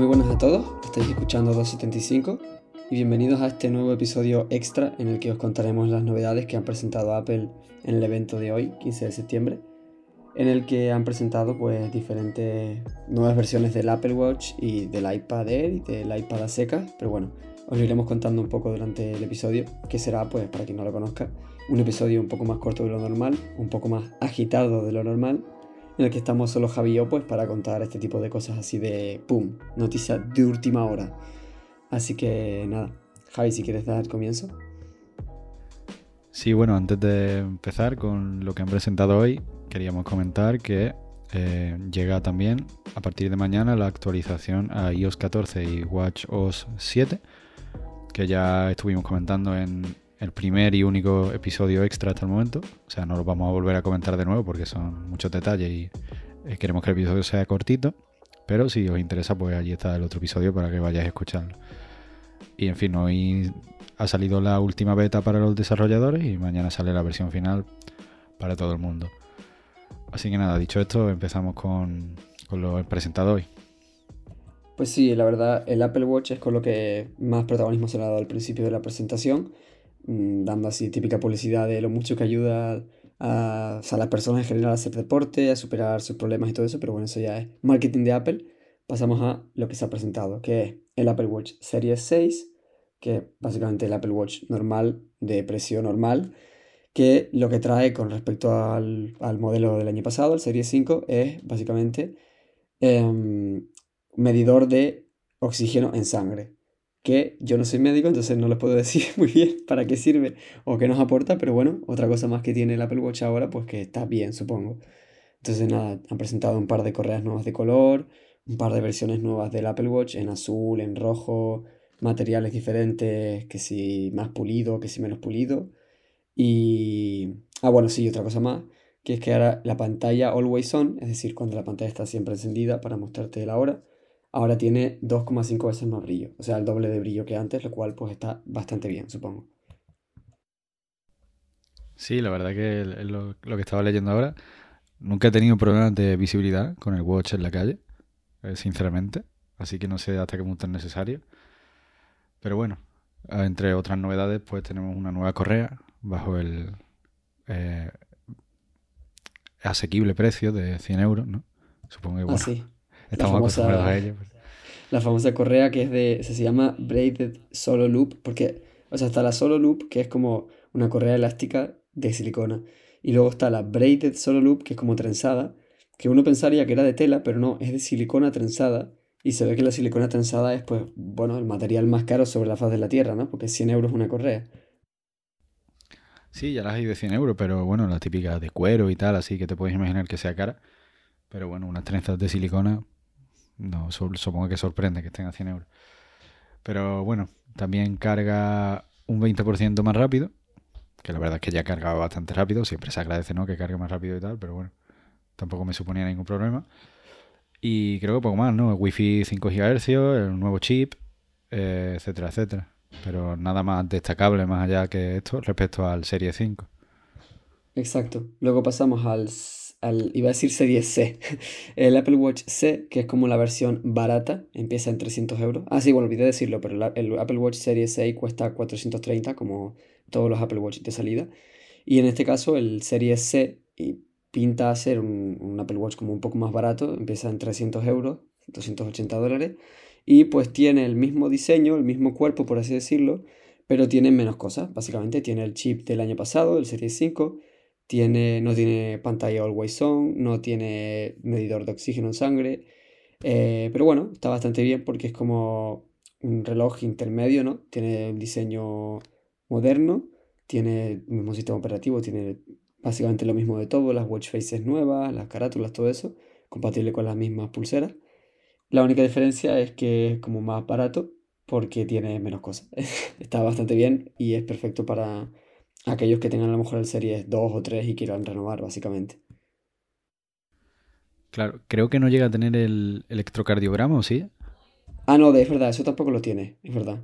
Muy buenas a todos, estáis escuchando 275 y bienvenidos a este nuevo episodio extra en el que os contaremos las novedades que han presentado Apple en el evento de hoy, 15 de septiembre, en el que han presentado pues diferentes nuevas versiones del Apple Watch y del iPad Air y del iPad a seca, pero bueno, os lo iremos contando un poco durante el episodio, que será pues para quien no lo conozca, un episodio un poco más corto de lo normal, un poco más agitado de lo normal en el que estamos solo Javi y yo pues para contar este tipo de cosas así de pum, noticias de última hora. Así que nada, Javi, si quieres dar comienzo. Sí, bueno, antes de empezar con lo que han presentado hoy, queríamos comentar que eh, llega también a partir de mañana la actualización a iOS 14 y WatchOS 7, que ya estuvimos comentando en, el primer y único episodio extra hasta el momento. O sea, no lo vamos a volver a comentar de nuevo porque son muchos detalles y eh, queremos que el episodio sea cortito. Pero si os interesa, pues allí está el otro episodio para que vayáis escuchando. Y en fin, hoy ha salido la última beta para los desarrolladores y mañana sale la versión final para todo el mundo. Así que nada, dicho esto, empezamos con, con lo presentado hoy. Pues sí, la verdad, el Apple Watch es con lo que más protagonismo se le ha dado al principio de la presentación. Mm, dando así típica publicidad de lo mucho que ayuda a, las personas en general a hacer deporte, a superar sus problemas y todo eso, pero bueno, eso ya es marketing de Apple. Pasamos a lo que se ha presentado, que es el Apple Watch Series 6, que es básicamente el Apple Watch normal, de precio normal, que lo que trae con respecto al, modelo del año pasado, el Series 5, es básicamente em, medidor de oxígeno en sangre que yo no soy médico, entonces no les puedo decir muy bien para qué sirve o qué nos aporta, pero bueno, otra cosa más que tiene el Apple Watch ahora, pues que está bien, supongo. Entonces nada, han presentado un par de correas nuevas de color, un par de versiones nuevas del Apple Watch en azul, en rojo, materiales diferentes, que si más pulido, que si menos pulido. Y... Ah, bueno, sí, otra cosa más, que es que ahora la pantalla always on, es decir, cuando la pantalla está siempre encendida para mostrarte la hora, ahora tiene 2,5 veces más brillo, o sea, el doble de brillo que antes, lo cual pues está bastante bien, supongo. Sí, la verdad que lo, lo que estaba leyendo ahora, nunca he tenido problemas de visibilidad con el watch en la calle, eh, sinceramente, así que no sé hasta qué punto es necesario. Pero bueno, entre otras novedades, pues tenemos una nueva correa bajo el eh, asequible precio de 100 euros, ¿no? Supongo que ah, bueno, Estamos acostumbrados a ello. Pues. La famosa correa que es de. Se, llama Braided Solo Loop, porque. O sea, está la Solo Loop, que es como una correa elástica de silicona. Y luego está la Braided Solo Loop, que es como trenzada, que uno pensaría que era de tela, pero no, es de silicona trenzada. Y se ve que la silicona trenzada es, pues, bueno, el material más caro sobre la faz de la Tierra, ¿no? Porque 100 euros una correa. Sí, ya las hay de 100 euros, pero bueno, las típicas de cuero y tal, así que te puedes imaginar que sea cara. Pero bueno, unas trenzas de silicona, no, supongo que sorprende que estén a 100 euros. Pero bueno, también carga un 20% más rápido, que la verdad es que ya cargaba bastante rápido, siempre se agradece ¿no? que cargue más rápido y tal, pero bueno, tampoco me suponía ningún problema. Y creo que poco más, ¿no? Wi-Fi 5 GHz, el nuevo chip, eh, etcétera, etcétera. Pero nada más destacable más allá que esto respecto al Serie 5. Exacto. Luego pasamos al iba a decir serie C, el Apple Watch C, que es como la versión barata, empieza en 300 euros. Ah, sí, bueno, olvidé decirlo, pero el, Apple Watch Serie 6 cuesta 430, como todos los Apple Watch de salida. Y en este caso, el Serie C pinta a ser un, Apple Watch como un poco más barato, empieza en 300 euros, 280 dólares, y pues tiene el mismo diseño, el mismo cuerpo, por así decirlo, pero tiene menos cosas. Básicamente tiene el chip del año pasado, el Serie 5, tiene, no tiene pantalla always on, no tiene medidor de oxígeno en sangre. Eh, pero bueno, está bastante bien porque es como un reloj intermedio, ¿no? Tiene un diseño moderno, tiene el mismo sistema operativo, tiene básicamente lo mismo de todo, las watch faces nuevas, las carátulas, todo eso, compatible con las mismas pulseras. La única diferencia es que es como más barato porque tiene menos cosas. está bastante bien y es perfecto para aquellos que tengan a lo mejor el Series 2 o 3 y quieran renovar, básicamente. Claro, creo que no llega a tener el electrocardiograma, ¿o sí? Ah, no, es verdad, eso tampoco lo tiene, es verdad.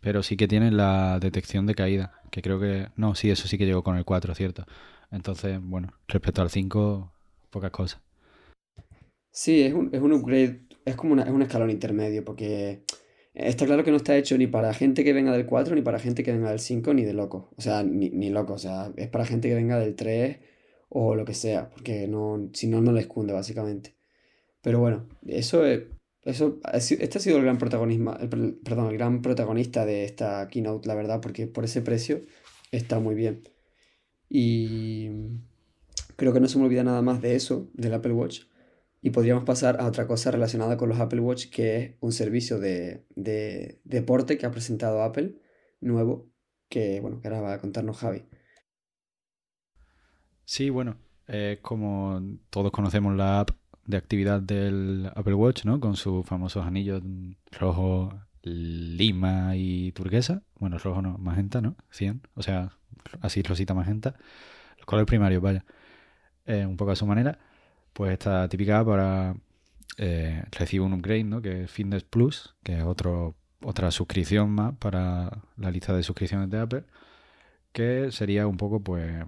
Pero sí que tiene la detección de caída, que creo que... No, sí, eso sí que llegó con el 4, ¿cierto? Entonces, bueno, respecto al 5, pocas cosas. Sí, es un, es un upgrade es como una, es un escalón intermedio, porque está claro que no está hecho ni para gente que venga del 4, ni para gente que venga del 5, ni de loco. O sea, ni, ni loco, o sea, es para gente que venga del 3 o lo que sea, porque no, si no, no les cunde, básicamente. Pero bueno, eso es, eso, este ha sido el gran protagonismo, el, perdón, el gran protagonista de esta keynote, la verdad, porque por ese precio está muy bien. Y creo que no se me olvida nada más de eso, del Apple Watch. Y podríamos pasar a otra cosa relacionada con los Apple Watch, que es un servicio de, de deporte que ha presentado Apple, nuevo, que bueno, que ahora va a contarnos Javi. Sí, bueno, como todos conocemos la app de actividad del Apple Watch, ¿no? Con sus famosos anillos rojo, lima y turquesa. Bueno, rojo no, magenta, ¿no? 100. O sea, así rosita magenta. Los colores primarios, vaya. Eh, un poco a su manera. Pues esta típica para eh, recibir un upgrade, ¿no? Que es Fitness Plus, que es otro, otra suscripción más para la lista de suscripciones de Apple. Que sería un poco, pues,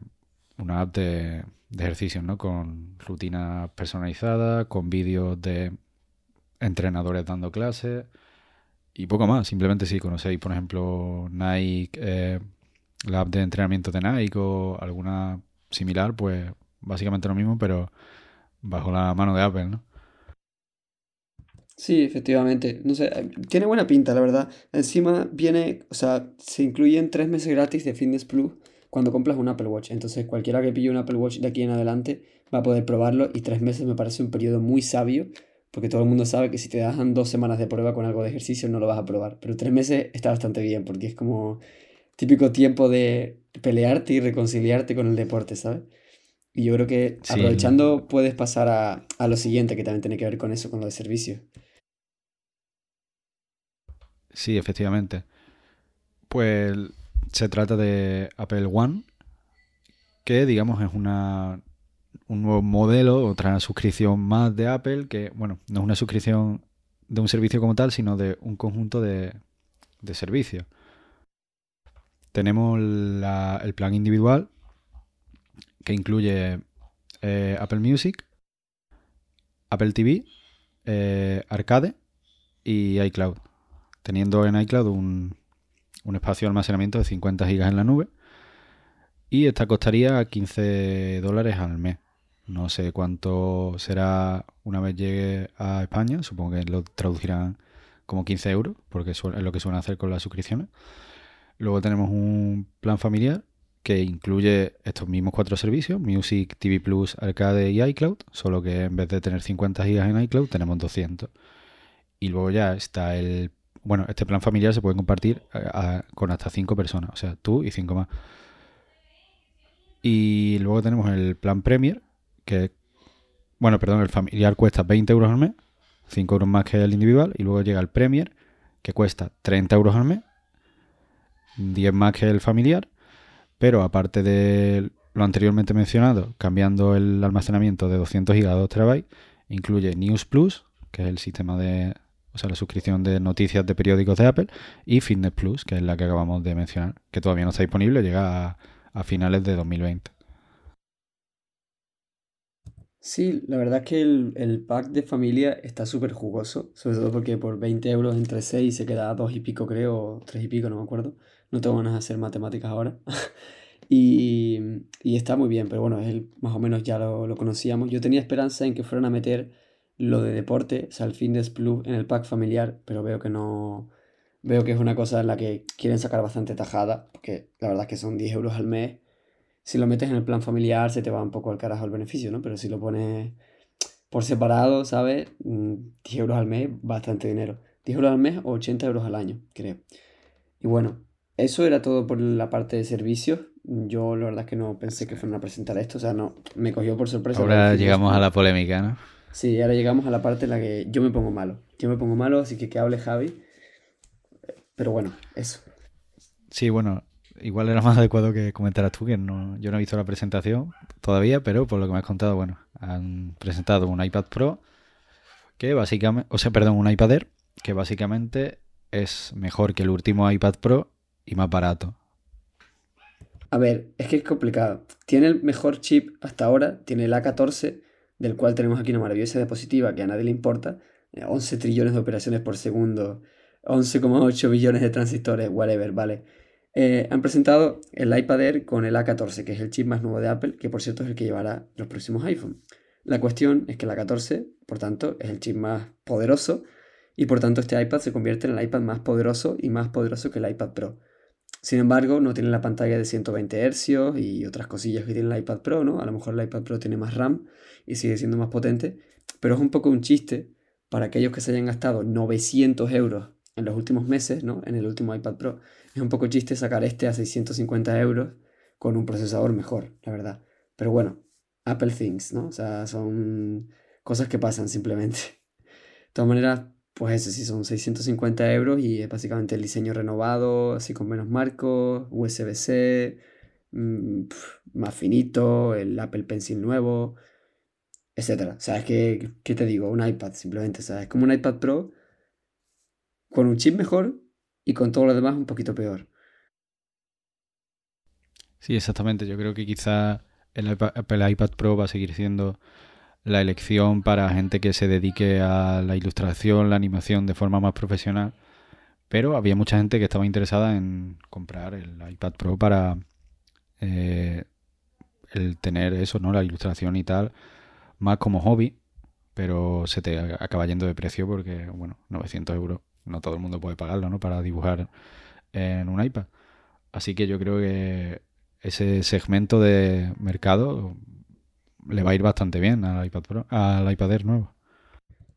una app de, ejercicios, ¿no? Con rutinas personalizadas, con vídeos de entrenadores dando clases y poco más. Simplemente si conocéis, por ejemplo, Nike, eh, la app de entrenamiento de Nike o alguna similar, pues básicamente lo mismo, pero bajo la mano de Apple, ¿no? Sí, efectivamente. No sé, tiene buena pinta, la verdad. Encima viene, o sea, se incluyen tres meses gratis de Fitness Plus cuando compras un Apple Watch. Entonces cualquiera que pille un Apple Watch de aquí en adelante va a poder probarlo y tres meses me parece un periodo muy sabio porque todo el mundo sabe que si te dejan dos semanas de prueba con algo de ejercicio no lo vas a probar. Pero tres meses está bastante bien porque es como típico tiempo de pelearte y reconciliarte con el deporte, ¿sabes? Y yo creo que aprovechando puedes pasar a, a, lo siguiente que también tiene que ver con eso, con lo de servicio. Sí, efectivamente. Pues se trata de Apple One, que digamos es una, un nuevo modelo, otra suscripción más de Apple, que bueno, no es una suscripción de un servicio como tal, sino de un conjunto de, de servicios. Tenemos el plan individual, que incluye eh, Apple Music, Apple TV, eh, Arcade y iCloud, teniendo en iCloud un, un espacio de almacenamiento de 50 gigas en la nube. Y esta costaría 15 dólares al mes. No sé cuánto será una vez llegue a España. Supongo que lo traducirán como 15 euros, porque es lo que suelen hacer con las suscripciones. Luego tenemos un plan familiar que incluye estos mismos cuatro servicios, Music, TV Plus, Arcade y iCloud, solo que en vez de tener 50 gigas en iCloud tenemos 200. Y luego ya está el bueno, este plan familiar se puede compartir eh, con hasta cinco personas, o sea, tú y cinco más. Y luego tenemos el plan Premier, que, bueno, perdón, el familiar cuesta 20 euros al mes, 5 euros más que el individual, y luego llega el Premier, que cuesta 30 euros al mes, 10 más que el familiar, pero aparte de lo anteriormente mencionado, cambiando el almacenamiento de 200 GB a 2 TB, incluye News Plus, que es el sistema de, o sea, la suscripción de noticias de periódicos de Apple, y Fitness Plus, que es la que acabamos de mencionar, que todavía no está disponible, llega a, finales de 2020. Sí, la verdad es que el, pack de familia está súper jugoso, sobre todo porque por 20 euros entre 6 se queda a 2 y pico creo, 3 y pico, no me acuerdo. No tengo ganas de hacer matemáticas ahora. y, está muy bien, pero bueno, él más o menos ya lo, lo conocíamos. Yo tenía esperanza en que fueran a meter lo de deporte, o sea, el Fitness Plus en el pack familiar, pero veo que no. Veo que es una cosa en la que quieren sacar bastante tajada, porque la verdad es que son 10 euros al mes. Si lo metes en el plan familiar, se te va un poco al carajo el beneficio, ¿no? Pero si lo pones por separado, ¿sabes? 10 mm, euros al mes, bastante dinero. 10 euros al mes o 80 euros al año, creo. Y bueno, eso era todo por la parte de servicios. Yo la verdad es que no pensé que fueran a presentar esto, o sea, no, me cogió por sorpresa. Ahora llegamos a la polémica, ¿no? Sí, ahora llegamos a la parte en la que yo me pongo malo. Yo me pongo malo, así que que hable Javi. Pero bueno, eso. Sí, bueno, igual era más adecuado que comentaras tú, que no, yo no he visto la presentación todavía, pero por lo que me has contado, bueno, han presentado un iPad Pro que básicamente, o sea, perdón, un iPad Air que básicamente es mejor que el último iPad Pro y más barato. A ver, es que es complicado. Tiene el mejor chip hasta ahora, tiene el A14 del cual tenemos aquí una maravillosa diapositiva que a nadie le importa, 11 trillones de operaciones por segundo, 11,8 billones de transistores, whatever, ¿vale? Eh, han presentado el iPad Air con el A14, que es el chip más nuevo de Apple, que por cierto es el que llevará los próximos iPhone. La cuestión es que el A14, por tanto, es el chip más poderoso y por tanto este iPad se convierte en el iPad más poderoso y más poderoso que el iPad Pro. Sin embargo, no tiene la pantalla de 120 Hz y otras cosillas que tiene el iPad Pro, ¿no? A lo mejor el iPad Pro tiene más RAM y sigue siendo más potente, pero es un poco un chiste para aquellos que se hayan gastado 900 euros en los últimos meses, ¿no? En el último iPad Pro. Es un poco chiste sacar este a 650 euros con un procesador mejor, la verdad. Pero bueno, Apple Things, ¿no? O sea, son cosas que pasan simplemente. De todas maneras, pues eso sí, son 650 euros y es básicamente el diseño renovado, así con menos marcos, USB-C, mm, más finito, el Apple Pencil nuevo, etc. O sea, es que, ¿qué te digo? Un iPad simplemente, o sea, es como un iPad Pro con un chip mejor y con todo lo demás un poquito peor. Sí, exactamente. Yo creo que quizá el iPad, Pro va a seguir siendo la elección para gente que se dedique a la ilustración, la animación de forma más profesional. Pero había mucha gente que estaba interesada en comprar el iPad Pro para eh, el tener eso, ¿no? La ilustración y tal, más como hobby. Pero se te acaba yendo de precio porque, bueno, 900 euros no todo el mundo puede pagarlo, ¿no? Para dibujar en un iPad. Así que yo creo que ese segmento de mercado le va a ir bastante bien al iPad Pro, al iPad Air nuevo.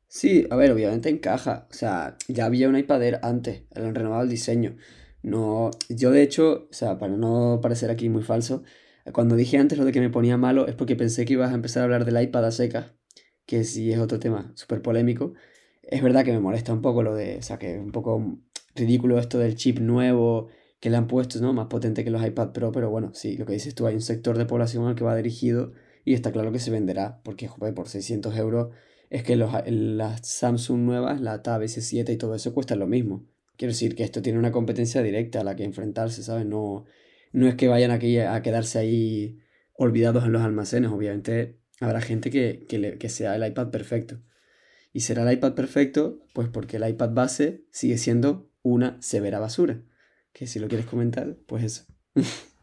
Sí, a ver, obviamente encaja. O sea, ya había un iPad Air antes, han renovado el diseño. No, yo de hecho, o sea, para no parecer aquí muy falso, cuando dije antes lo de que me ponía malo es porque pensé que ibas a empezar a hablar del iPad a seca, que sí es otro tema súper polémico. Es verdad que me molesta un poco lo de, o sea, que es un poco ridículo esto del chip nuevo que le han puesto, ¿no? Más potente que los iPad Pro, pero bueno, sí, lo que dices tú, hay un sector de población al que va dirigido y está claro que se venderá, porque joder, por 600 euros es que los, las Samsung nuevas, la Tab S7 y todo eso cuestan lo mismo. Quiero decir que esto tiene una competencia directa a la que enfrentarse, ¿sabes? No, no es que vayan aquí a quedarse ahí olvidados en los almacenes, obviamente habrá gente que, que, que sea el iPad perfecto. Y será el iPad perfecto, pues porque el iPad base sigue siendo una severa basura. Que si lo quieres comentar, pues eso.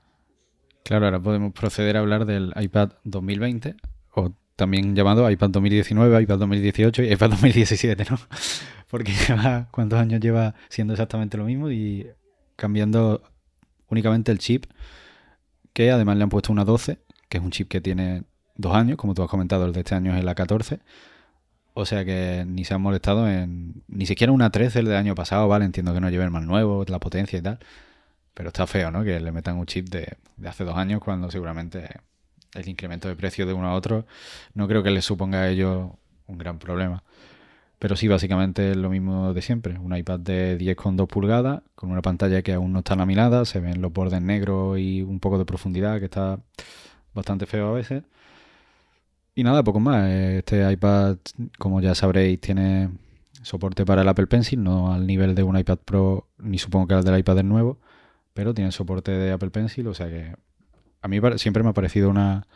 Claro, ahora podemos proceder a hablar del iPad 2020, o también llamado iPad 2019, iPad 2018 y iPad 2017, ¿no? Porque lleva, ¿cuántos años lleva siendo exactamente lo mismo y cambiando únicamente el chip? Que además le han puesto una 12, que es un chip que tiene dos años, como tú has comentado, el de este año es el A14. O sea que ni se han molestado en. Ni siquiera una 13 el del año pasado, ¿vale? Entiendo que no lleven más nuevo, la potencia y tal. Pero está feo, ¿no? Que le metan un chip de, hace dos años cuando seguramente el incremento de precio de uno a otro no creo que les suponga a ellos un gran problema. Pero sí, básicamente es lo mismo de siempre. Un iPad de 10,2 pulgadas, con una pantalla que aún no está laminada, se ven los bordes negros y un poco de profundidad, que está bastante feo a veces. Y nada, poco más. Este iPad, como ya sabréis, tiene soporte para el Apple Pencil, no al nivel de un iPad Pro, ni supongo que al del iPad nuevo, pero tiene soporte de Apple Pencil, o sea que a mí siempre me ha parecido una,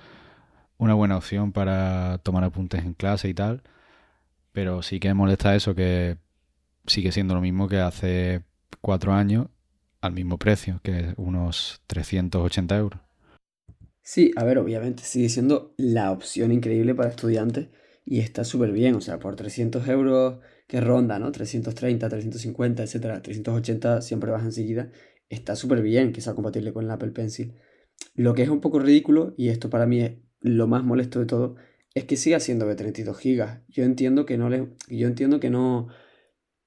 una buena opción para tomar apuntes en clase y tal, pero sí que me molesta eso, que sigue siendo lo mismo que hace cuatro años al mismo precio, que es unos 380 euros. Sí, a ver, obviamente sigue siendo la opción increíble para estudiantes y está súper bien, o sea, por 300 euros que ronda, ¿no? 330, 350, etcétera, 380 siempre vas enseguida, está súper bien que sea compatible con el Apple Pencil. Lo que es un poco ridículo, y esto para mí es lo más molesto de todo, es que siga siendo de 32 GB. Yo entiendo que no le, yo entiendo que no,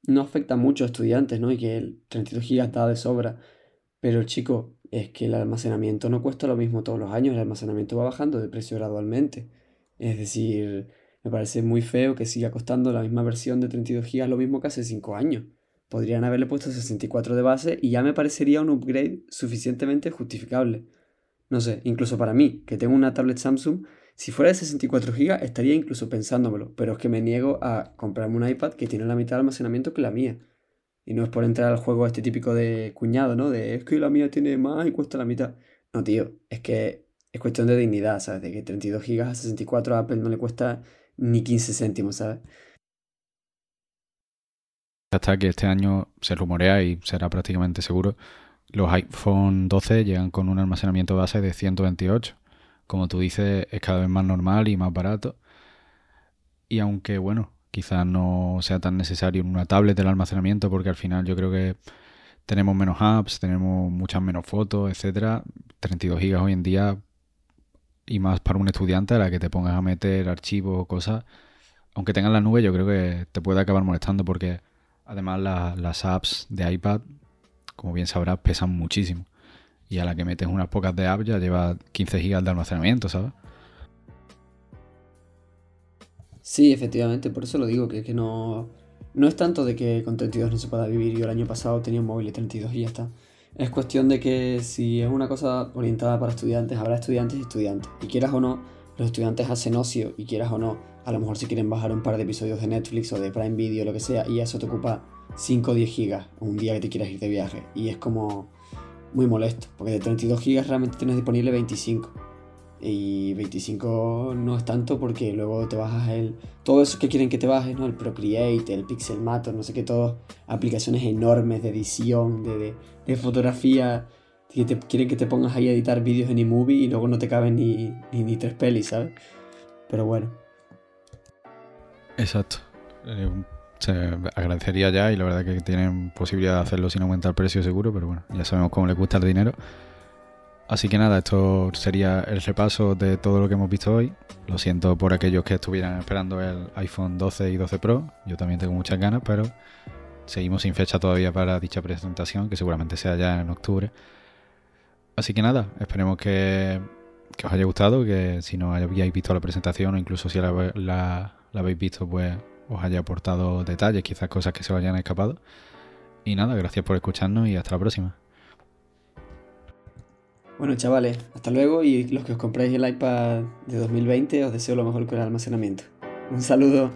no afecta mucho a estudiantes, ¿no? Y que el 32 GB está de sobra. Pero chico, es que el almacenamiento no cuesta lo mismo todos los años, el almacenamiento va bajando de precio gradualmente. Es decir, me parece muy feo que siga costando la misma versión de 32 GB lo mismo que hace 5 años. Podrían haberle puesto 64 de base y ya me parecería un upgrade suficientemente justificable. No sé, incluso para mí, que tengo una tablet Samsung, si fuera de 64 GB estaría incluso pensándomelo, pero es que me niego a comprarme un iPad que tiene la mitad de almacenamiento que la mía. Y no es por entrar al juego este típico de cuñado, ¿no? De es que la mía tiene más y cuesta la mitad. No, tío, es que es cuestión de dignidad, ¿sabes? De que 32 GB a 64 a Apple no le cuesta ni 15 céntimos, ¿sabes? Hasta que este año se rumorea y será prácticamente seguro, los iPhone 12 llegan con un almacenamiento base de 128. Como tú dices, es cada vez más normal y más barato. Y aunque, bueno, quizás no sea tan necesario en una tablet el almacenamiento, porque al final yo creo que tenemos menos apps, tenemos muchas menos fotos, etcétera. 32 gigas hoy en día y más para un estudiante a la que te pongas a meter archivos o cosas, aunque tengas la nube, yo creo que te puede acabar molestando porque además las apps de iPad, como bien sabrás, pesan muchísimo. Y a la que metes unas pocas de apps ya lleva 15 gigas de almacenamiento, ¿sabes? Sí, efectivamente, por eso lo digo, que, que no, no es tanto de que con 32 no se pueda vivir. Yo el año pasado tenía un móvil de 32 y ya está. Es cuestión de que si es una cosa orientada para estudiantes, habrá estudiantes y estudiantes. Y quieras o no, los estudiantes hacen ocio y quieras o no, a lo mejor si quieren bajar un par de episodios de Netflix o de Prime Video, lo que sea, y eso te ocupa 5 o 10 gigas un día que te quieras ir de viaje. Y es como muy molesto, porque de 32 gigas realmente tienes disponible 25 y 25 no es tanto porque luego te bajas el todo eso que quieren que te bajes no el Procreate el Pixelmator no sé qué todo aplicaciones enormes de edición de, de, fotografía que te quieren que te pongas ahí a editar vídeos en eMovie y luego no te caben ni, ni, tres pelis sabes pero bueno exacto eh, se agradecería ya y la verdad que tienen posibilidad de hacerlo sin aumentar el precio seguro pero bueno ya sabemos cómo les cuesta el dinero Así que nada, esto sería el repaso de todo lo que hemos visto hoy. Lo siento por aquellos que estuvieran esperando el iPhone 12 y 12 Pro. Yo también tengo muchas ganas, pero seguimos sin fecha todavía para dicha presentación, que seguramente sea ya en octubre. Así que nada, esperemos que, os haya gustado, que si no habíais visto la presentación o incluso si la, habéis visto, pues os haya aportado detalles, quizás cosas que se os hayan escapado. Y nada, gracias por escucharnos y hasta la próxima. Bueno, chavales, hasta luego y los que os compréis el iPad de 2020 os deseo lo mejor con el almacenamiento. Un saludo.